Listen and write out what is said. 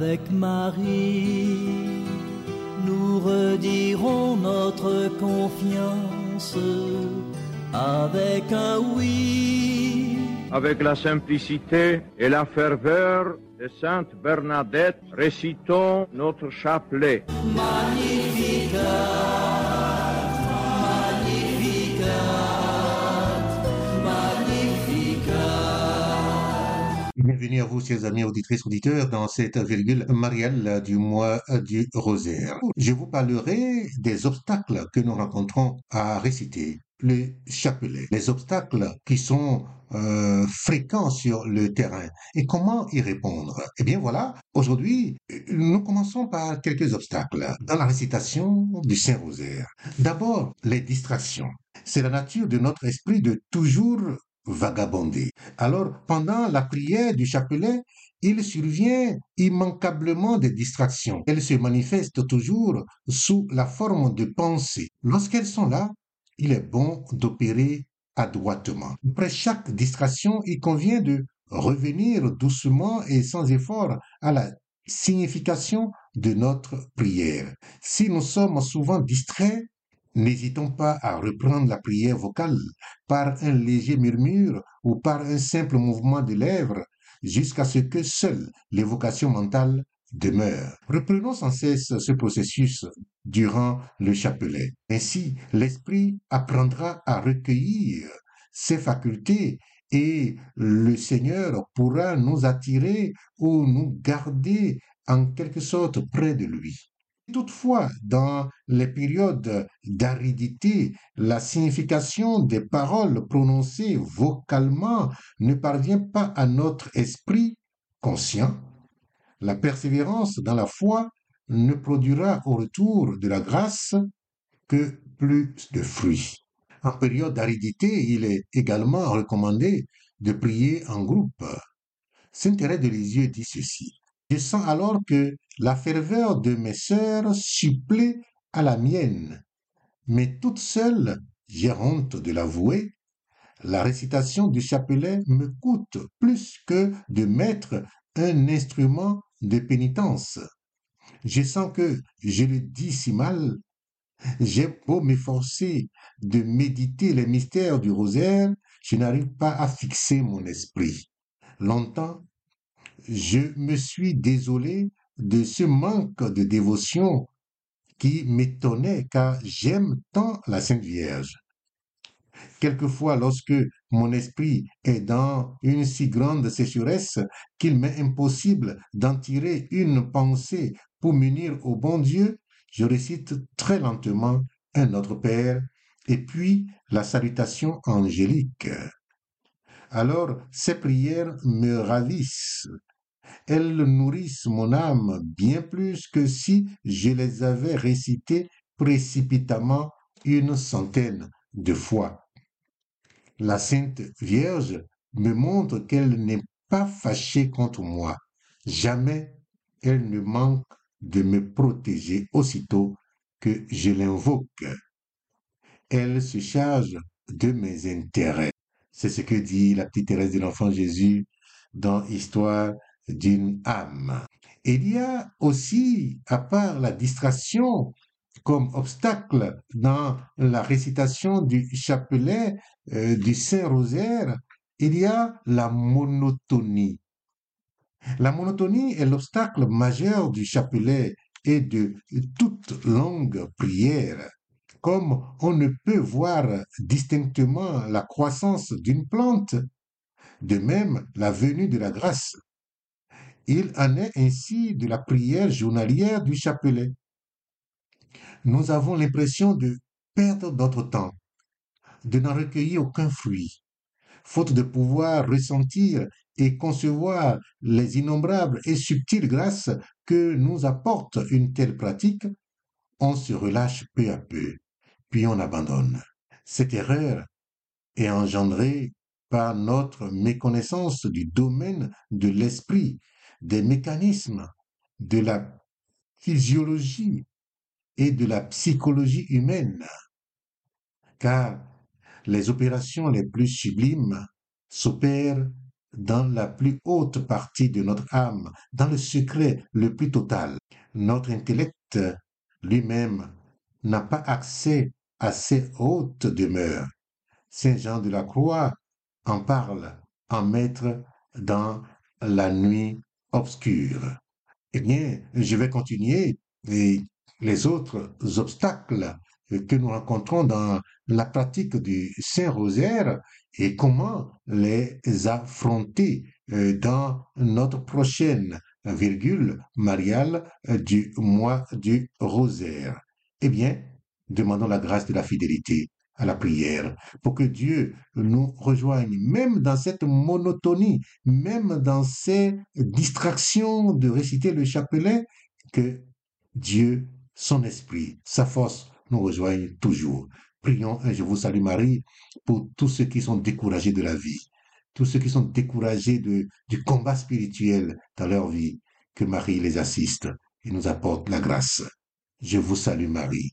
Avec Marie, nous redirons notre confiance avec un oui. Avec la simplicité et la ferveur de Sainte Bernadette, récitons notre chapelet. Bienvenue à vous, chers amis auditrices, auditeurs, dans cette virgule mariale du mois du rosaire. Je vous parlerai des obstacles que nous rencontrons à réciter le chapelet, les obstacles qui sont euh, fréquents sur le terrain et comment y répondre? Eh bien voilà, aujourd'hui, nous commençons par quelques obstacles dans la récitation du Saint-Rosaire. D'abord, les distractions. C'est la nature de notre esprit de toujours vagabonder. Alors, pendant la prière du chapelet, il survient immanquablement des distractions. Elles se manifestent toujours sous la forme de pensées. Lorsqu'elles sont là, il est bon d'opérer adroitement. Après chaque distraction, il convient de revenir doucement et sans effort à la signification de notre prière. Si nous sommes souvent distraits, n'hésitons pas à reprendre la prière vocale par un léger murmure ou par un simple mouvement de lèvres jusqu'à ce que seule l'évocation mentale demeure. Reprenons sans cesse ce processus durant le chapelet. Ainsi, l'esprit apprendra à recueillir ses facultés et le Seigneur pourra nous attirer ou nous garder en quelque sorte près de lui. Toutefois, dans les périodes d'aridité, la signification des paroles prononcées vocalement ne parvient pas à notre esprit conscient. La persévérance dans la foi ne produira au retour de la grâce que plus de fruits. En période d'aridité, il est également recommandé de prier en groupe. Saint Thérèse de Lisieux dit ceci. Je sens alors que la ferveur de mes sœurs supplée à la mienne, mais toute seule, j'ai honte de l'avouer, la récitation du chapelet me coûte plus que de mettre un instrument de pénitence. Je sens que je le dis si mal. J'ai beau m'efforcer de méditer les mystères du rosaire, je n'arrive pas à fixer mon esprit. Longtemps, je me suis désolé de ce manque de dévotion qui m'étonnait car j'aime tant la Sainte Vierge. Quelquefois, lorsque mon esprit est dans une si grande sécheresse qu'il m'est impossible d'en tirer une pensée pour m'unir au bon Dieu, je récite très lentement un Notre Père et puis la salutation angélique. Alors ces prières me ravissent. Elles nourrissent mon âme bien plus que si je les avais récitées précipitamment une centaine de fois. La Sainte Vierge me montre qu'elle n'est pas fâchée contre moi. Jamais elle ne manque de me protéger aussitôt que je l'invoque. Elle se charge de mes intérêts. C'est ce que dit la petite Thérèse de l'Enfant Jésus dans Histoire d'une âme. Il y a aussi, à part la distraction comme obstacle dans la récitation du chapelet euh, du Saint-Rosaire, il y a la monotonie. La monotonie est l'obstacle majeur du chapelet et de toute longue prière. Comme on ne peut voir distinctement la croissance d'une plante, de même la venue de la grâce. Il en est ainsi de la prière journalière du chapelet. Nous avons l'impression de perdre notre temps, de n'en recueillir aucun fruit, faute de pouvoir ressentir et concevoir les innombrables et subtiles grâces que nous apporte une telle pratique, on se relâche peu à peu, puis on abandonne. Cette erreur est engendrée par notre méconnaissance du domaine de l'esprit, des mécanismes, de la physiologie et de la psychologie humaine. Car les opérations les plus sublimes s'opèrent dans la plus haute partie de notre âme, dans le secret le plus total. Notre intellect lui-même n'a pas accès à ces hautes demeures. Saint Jean de la Croix en parle en maître dans la nuit obscure. Eh bien, je vais continuer les autres obstacles que nous rencontrons dans la pratique du Saint-Rosaire et comment les affronter euh, dans notre prochaine virgule mariale du mois du Rosaire. Eh bien, demandons la grâce de la fidélité à la prière pour que Dieu nous rejoigne, même dans cette monotonie, même dans ces distractions de réciter le chapelet, que Dieu, son esprit, sa force nous rejoignent toujours. Prions et je vous salue Marie pour tous ceux qui sont découragés de la vie, tous ceux qui sont découragés du combat spirituel dans leur vie, que Marie les assiste et nous apporte la grâce. Je vous salue Marie,